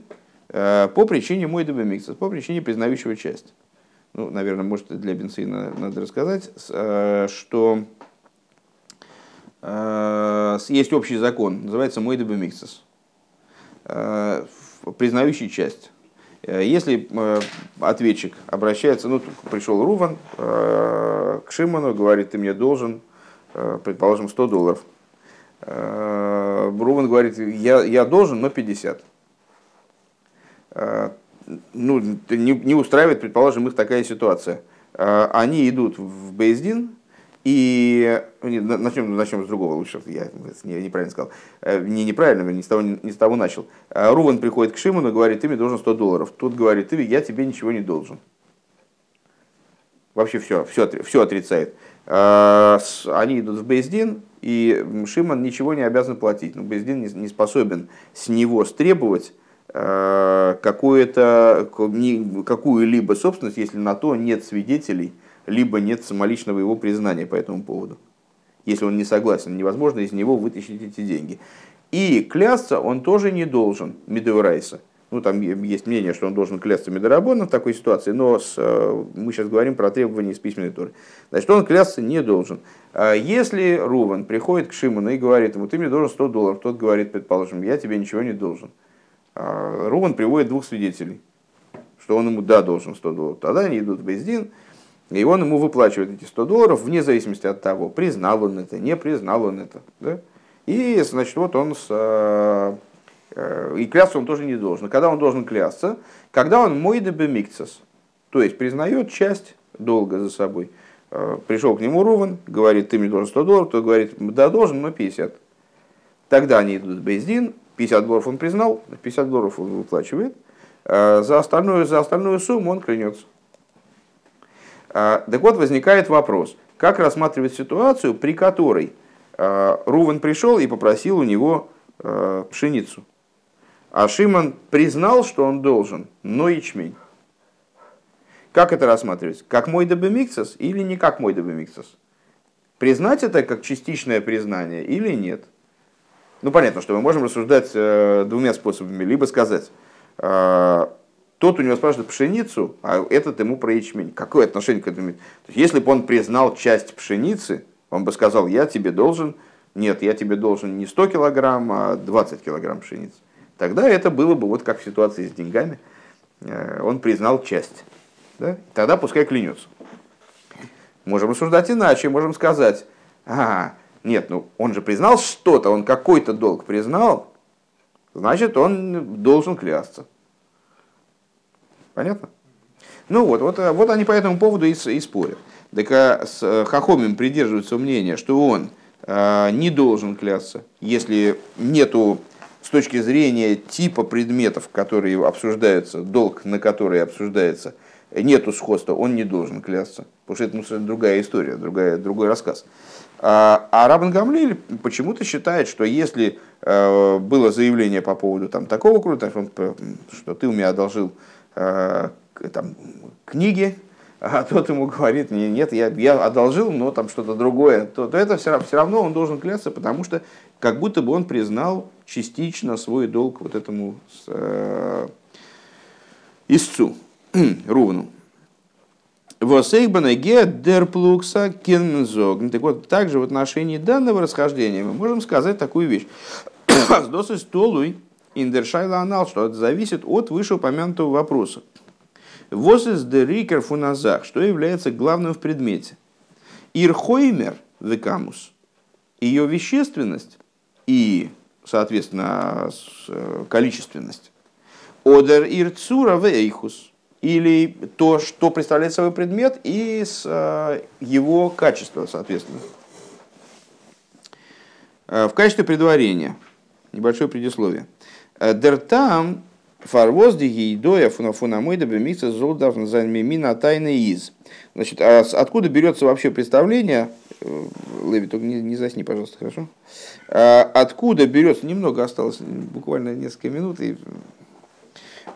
по причине מודה מקצת, по причине признающего часть. Ну, наверное, может, для Бенциона надо рассказать, что есть общий закон, называется מודה מקצת Э, признающий часть. Э, если э, ответчик обращается, ну, пришел Руван к Шиману, говорит, ты мне должен, предположим, 100 долларов. Руван говорит, я, я должен, но 50. Ну, не, не устраивает, предположим, их такая ситуация. Они идут в Бейздин, и начнем, начнем с другого лучше, я неправильно сказал. Э, не неправильно, не с того, не с того начал. Э, Руван приходит к Шимону и говорит, ты мне должен 100 долларов. Тут говорит, ты, я тебе ничего не должен. Вообще все, все, все отрицает. Э, они идут в Бейздин, и Шимон ничего не обязан платить. Но Бейздин не способен с него стребовать какую-либо собственность, если на то нет свидетелей, либо нет самоличного его признания по этому поводу. Если он не согласен, невозможно из него вытащить эти деньги. И клясться он тоже не должен, Медеурайса. Ну, там есть мнение, что он должен клясться Медорабоном в такой ситуации, но с, э, мы сейчас говорим про требования из письменной туры. Значит, он клясться не должен. А если Руван приходит к Шимону и говорит ему, ты мне должен 100 долларов, тот говорит, предположим, я тебе ничего не должен. А Руван приводит двух свидетелей, что он ему да должен 100 долларов. Тогда они идут в Бездин, и он ему выплачивает эти 100 долларов вне зависимости от того, признал он это, не признал он это. Да? И, значит, вот он с... Э, э, и клясться он тоже не должен. Когда он должен клясться? Когда он мой дебемикцес, то есть признает часть долга за собой. Э, пришел к нему Руван, говорит, ты мне должен 100 долларов, тот говорит, да, должен, но 50. Тогда они идут в Бейздин, 50 долларов он признал, 50 долларов он выплачивает, за остальную, за остальную сумму он клянется. А, так вот, возникает вопрос, как рассматривать ситуацию, при которой а, Рувен пришел и попросил у него а, пшеницу. А Шимон признал, что он должен, но ячмень. Как это рассматривать? Как мой добемиксис или не как мой добемиксис? Признать это как частичное признание или нет? Ну, понятно, что мы можем рассуждать э, двумя способами. Либо сказать, тот у него спрашивает пшеницу, а этот ему про ячмень. Какое отношение к этому? То есть, если бы он признал часть пшеницы, он бы сказал, я тебе должен, нет, я тебе должен не 100 килограмм, а 20 килограмм пшеницы. Тогда это было бы вот как в ситуации с деньгами. Э, он признал часть. Да? Тогда пускай клянется. Можем рассуждать иначе, можем сказать, а, нет, ну он же признал что-то, он какой-то долг признал, значит он должен клясться. Понятно? Ну вот, вот, вот они по этому поводу и, и спорят. Так а с э, Хахомим придерживаются мнения, что он э, не должен клясться, если нету с точки зрения типа предметов, которые обсуждаются, долг на который обсуждается, нету сходства, он не должен клясться. Потому что это ну, другая история, другая, другой рассказ. А, а Рабан Гамлиль почему-то считает, что если э, было заявление по поводу там, такого круга, что ты у меня одолжил Э, там, книги, а тот ему говорит, нет, я, я одолжил, но там что-то другое, то, то это все, все равно он должен клясться, потому что как будто бы он признал частично свой долг вот этому э, истцу, Рувну. Дерплукса кензог. Так вот, также в отношении данного расхождения мы можем сказать такую вещь. С досой столуй Индершайла анал, что это зависит от вышеупомянутого вопроса. Воз из дерикер фуназах, что является главным в предмете. Ирхоймер векамус, ее вещественность и, соответственно, э, количественность. Одер ирцура вейхус, или то, что представляет собой предмет, и с э, его качества, соответственно. Э, в качестве предварения, небольшое предисловие – Дертам фарвоз дигейдоя фунафунамойда бемикса золдав мина тайны из. Значит, а откуда берется вообще представление, э, Леви, только не, не засни, пожалуйста, хорошо? А откуда берется, немного осталось, буквально несколько минут, и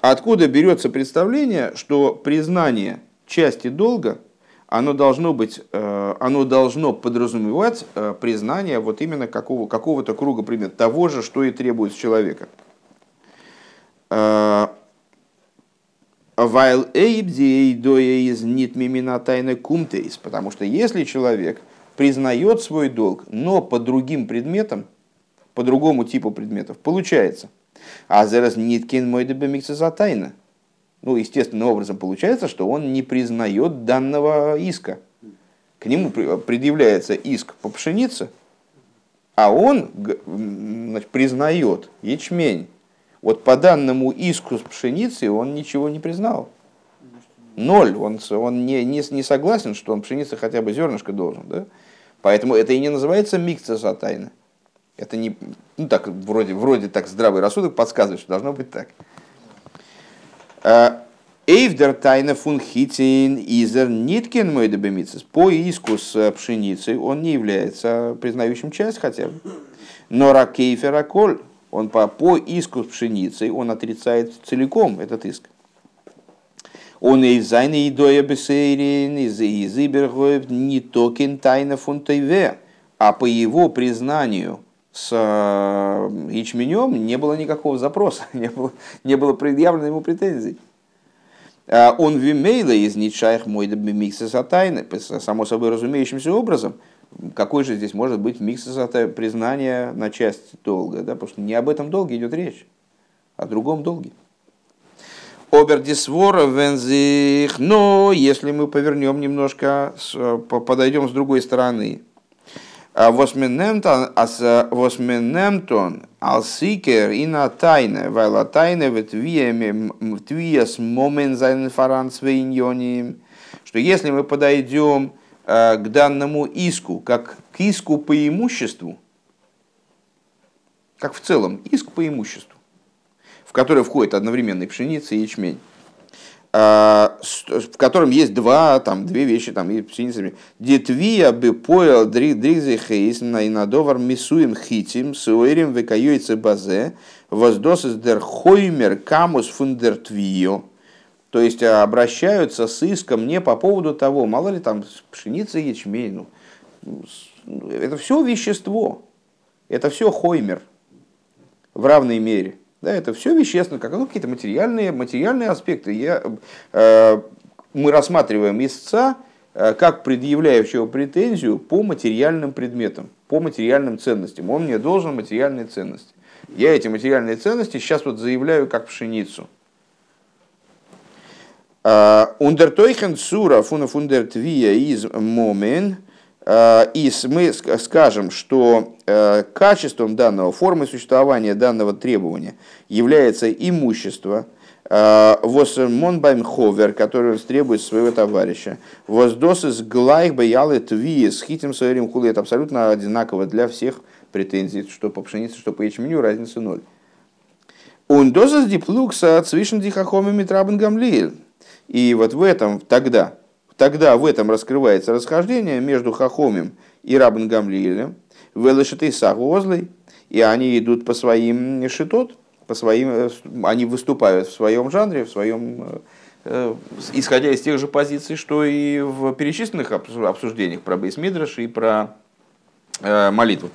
откуда берется представление, что признание части долга, оно должно быть, э, оно должно подразумевать э, признание вот именно какого, какого-то круга предметов, того же, что и требуется человека. Вайл эйбдей доя из нит мимина тайны кумтейс, потому что если человек признает свой долг, но по другим предметам, по другому типу предметов, получается. А зараз ниткин мой дебемикса за тайна. Ну, естественным образом получается, что он не признает данного иска. К нему предъявляется иск по пшенице, а он значит, признает ячмень вот по данному иску с пшеницей он ничего не признал. Ноль. Он, он не, не, не согласен, что он пшеницы хотя бы зернышко должен. Да? Поэтому это и не называется микца тайна. Это не, ну так, вроде, вроде так здравый рассудок подсказывает, что должно быть так. А, Эйвдер тайна фун хитин изер ниткин мой По иску с пшеницей он не является признающим часть хотя бы. Но ракейфера коль он по, по иску с пшеницей, он отрицает целиком этот иск. Он и зайны и доя бесейрин, и зибергоев не токен тайна фунтайве. А по его признанию с э, ячменем не было никакого запроса, не было, не было предъявлено ему претензий. А он вимейла из ничаях мой микса сатайны, само собой разумеющимся образом – какой же здесь может быть микс признания на часть долга, да? потому что не об этом долге идет речь, а о другом долге. Обердисвора вензих, но если мы повернем немножко, подойдем с другой стороны, Восменемтон алсикер и на тайне, вайла тайне в твиес момент за инфаранс что если мы подойдем к данному иску, как к иску по имуществу, как в целом иск по имуществу, в который входит одновременно и пшеница, и ячмень, э, в котором есть два, там, две вещи, там, и пшеница. Детвия бы поел дригзе хейс на инадовар мисуем хитим, суэрим векаюйце базе, воздосис дер хоймер камус фундертвио, то есть э, обращаются с иском не по поводу того, мало ли там пшеница, ячмень. Ну, ну, это все вещество. Это все хоймер в равной мере. Да, это все вещественно, как ну, какие-то материальные, материальные аспекты. Я, э, мы рассматриваем истца э, как предъявляющего претензию по материальным предметам, по материальным ценностям. Он мне должен материальные ценности. Я эти материальные ценности сейчас вот заявляю как пшеницу. Ундертойхен сура фуна фундертвия из момен. И мы скажем, что э, качеством данного, формы существования данного требования является имущество, монбайм ховер, который требует своего товарища. Вос досыс глайх баялы тви с хитим своим хулы. Это абсолютно одинаково для всех претензий, что по пшенице, что по ячменю, разница ноль. Он дозас диплукса цвишен дихахоми трабен гамлиэль. И вот в этом тогда, тогда в этом раскрывается расхождение между Хахомим и Рабан Гамлиэлем, Велешиты Сагозлой, и они идут по своим шитот, по своим, э, они выступают в своем жанре, в своем, э, э, исходя из тех же позиций, что и в перечисленных обсуждениях про Бейсмидраш и про молитву.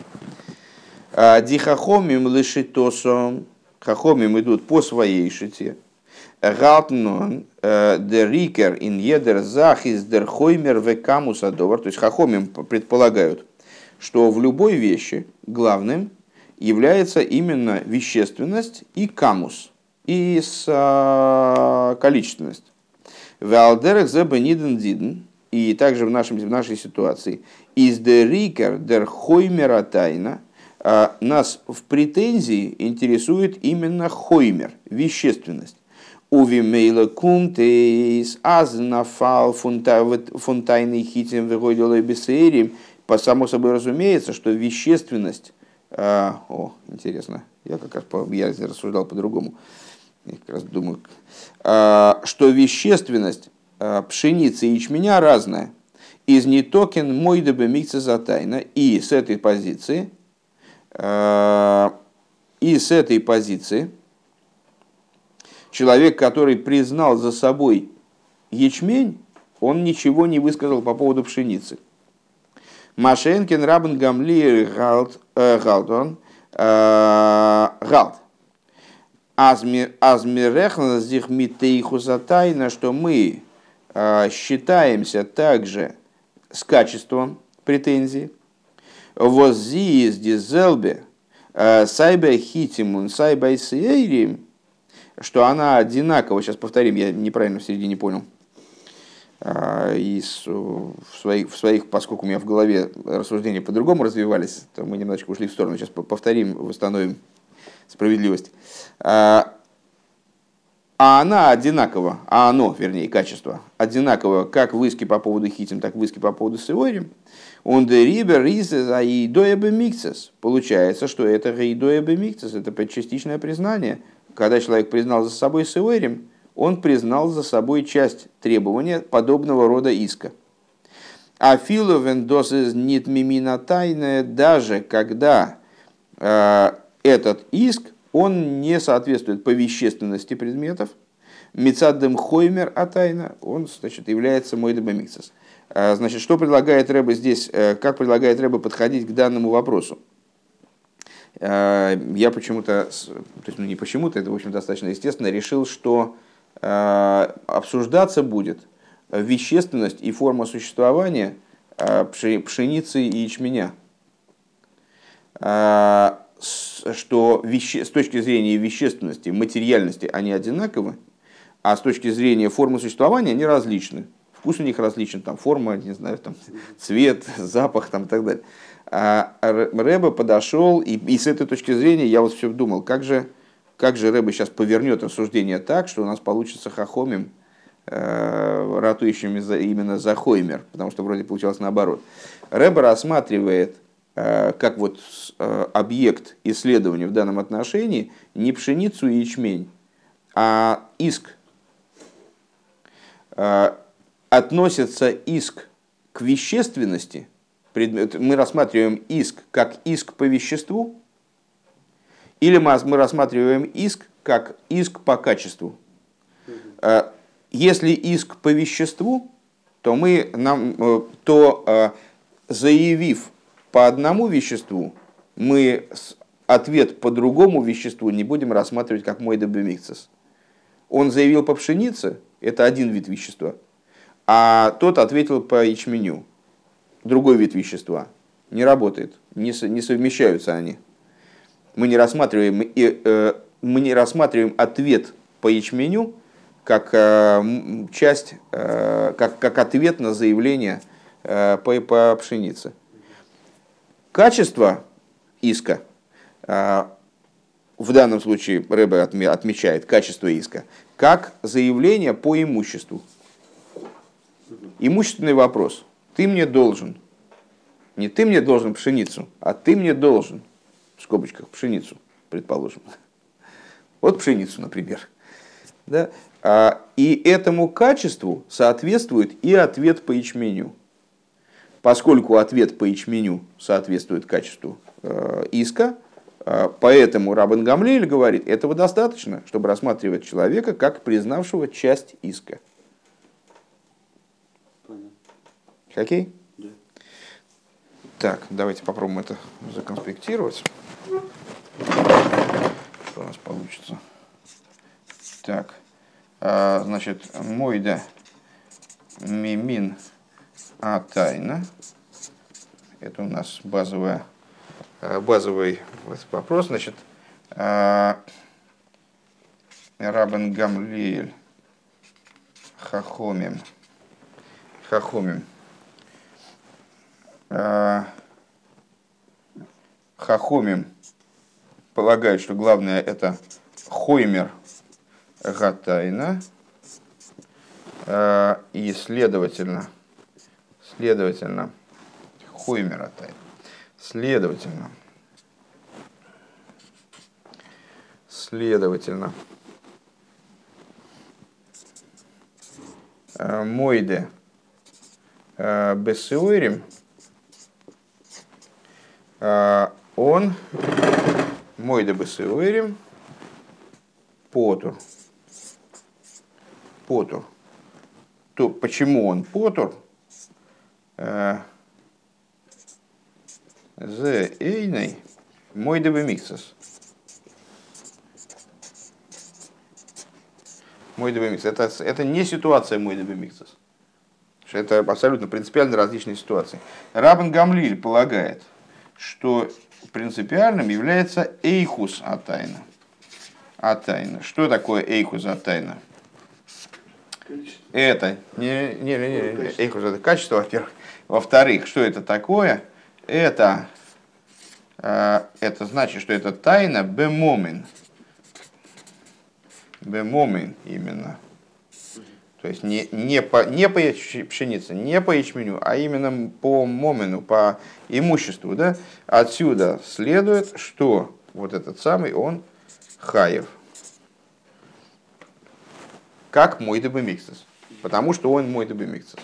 А Дихахомим лишитосом, хахомим идут по своей шите, Галтнон э, дер рикер ин едер захис дер хоймер векамус адовар. То есть хахомим предполагают, что в любой вещи главным является именно вещественность и камус, и с, а, количественность. Валдерах зебениден диден, и также в, нашем, в нашей ситуации, из дер рикер дер хоймера тайна, а, нас в претензии интересует именно хоймер, вещественность. Уви мейла кумтейс, аз нафал фунтайный хитим выгодила бесерим. По само собой разумеется, что вещественность, а, о, интересно, я как раз по, я рассуждал по-другому, я как раз думаю, а, что вещественность а, пшеницы и ячменя разная. Из нетокен мой микса затайна. И с этой позиции, а, и с этой позиции, человек, который признал за собой ячмень, он ничего не высказал по поводу пшеницы. Машенкин Рабен Гамли Галдон Галд. Азмирехна зих митейху тайна, что мы считаемся также с качеством претензий. Воззи из дизелбе сайбе хитимун сайбе сейрим, что она одинакова, сейчас повторим, я неправильно в середине понял, и в своих, в своих, поскольку у меня в голове рассуждения по-другому развивались, то мы немножечко ушли в сторону. Сейчас повторим, восстановим справедливость. А, а она одинакова, а оно, вернее, качество, одинаково как в иске по поводу хитим, так в иске по поводу сеорим. Он де рибер ризес а идоебе микцес. Получается, что это идоебе микцес, это частичное признание. Когда человек признал за собой сеорим, он признал за собой часть требования подобного рода иска. А филовен досыз нит мимина тайная, даже когда э, этот иск, он не соответствует по вещественности предметов, Мецаддем Хоймер а тайна, он значит, является мой. Э, значит, что предлагает Рэба здесь, э, как предлагает Рэба подходить к данному вопросу? Э, я почему-то, то есть ну не почему-то, это в общем достаточно естественно, решил, что Э, обсуждаться будет вещественность и форма существования э, пшеницы и ячменя. Что с точки зрения вещественности, материальности они одинаковы, а с точки зрения формы существования они различны. Вкус у них различен, там форма, не знаю, там цвет, запах там, и так далее. А Рэба подошел, и, и с этой точки зрения я вот все думал, как же, как же Рэба сейчас повернет рассуждение так, что у нас получится хахомим, э, ратующим именно за Хоймер, потому что вроде получалось наоборот. Рэба рассматривает э, как вот э, объект исследования в данном отношении не пшеницу и ячмень, а иск. Относится иск к вещественности, мы рассматриваем иск как иск по веществу, или мы рассматриваем иск как иск по качеству. Э, если иск по веществу, то мы, нам, э, то э, заявив по одному веществу, мы ответ по другому веществу не будем рассматривать как мой добемикцис. Он заявил по пшенице, это один вид вещества, а тот ответил по ячменю, другой вид вещества. Не работает, не, не совмещаются они мы не рассматриваем, и, э, мы не рассматриваем ответ по ячменю как э, часть, э, как, как ответ на заявление по, по пшенице. Качество иска, в данном случае Рэбе отмечает качество иска, как заявление по имуществу. Имущественный вопрос. Ты мне должен. Не ты мне должен пшеницу, а ты мне должен в скобочках, пшеницу, предположим. Вот пшеницу, например. Да? А, и этому качеству соответствует и ответ по ячменю. Поскольку ответ по ячменю соответствует качеству э, иска, э, поэтому Рабан Гамлель говорит, этого достаточно, чтобы рассматривать человека как признавшего часть иска. Окей? Да. Так, давайте попробуем это законспектировать. Что у нас получится? Так, а, значит, мойда мимин а тайна. Это у нас базовая, а, базовый вопрос. Значит, а, Рабен Гамлиэль Хахомим. Хахомим. Хахомим полагают, что главное это Хоймер Гатайна, э, и следовательно, следовательно, Хоймер Гатайна, следовательно, следовательно, э, Мойде э, Бессуэрим, он мой дебесуэрим потур. Потур. то почему он потур? Зе эйной мой миксас. Мой миксас. Это, это не ситуация мой миксас. Это абсолютно принципиально различные ситуации. Рабан Гамлиль полагает, что принципиальным является эйхус атайна. Атайна. Что такое эйхус атайна? Это, не, не, не, не, эйхус это качество, во-первых. Во-вторых, что это такое? Это, э, это значит, что это тайна бемомин. Бемомин именно. То есть не, не, по, не по пшенице, не по ячменю, а именно по момину, по имуществу. Да? Отсюда следует, что вот этот самый, он хаев. Как мой дебемиксис. Потому что он мой дебемиксис.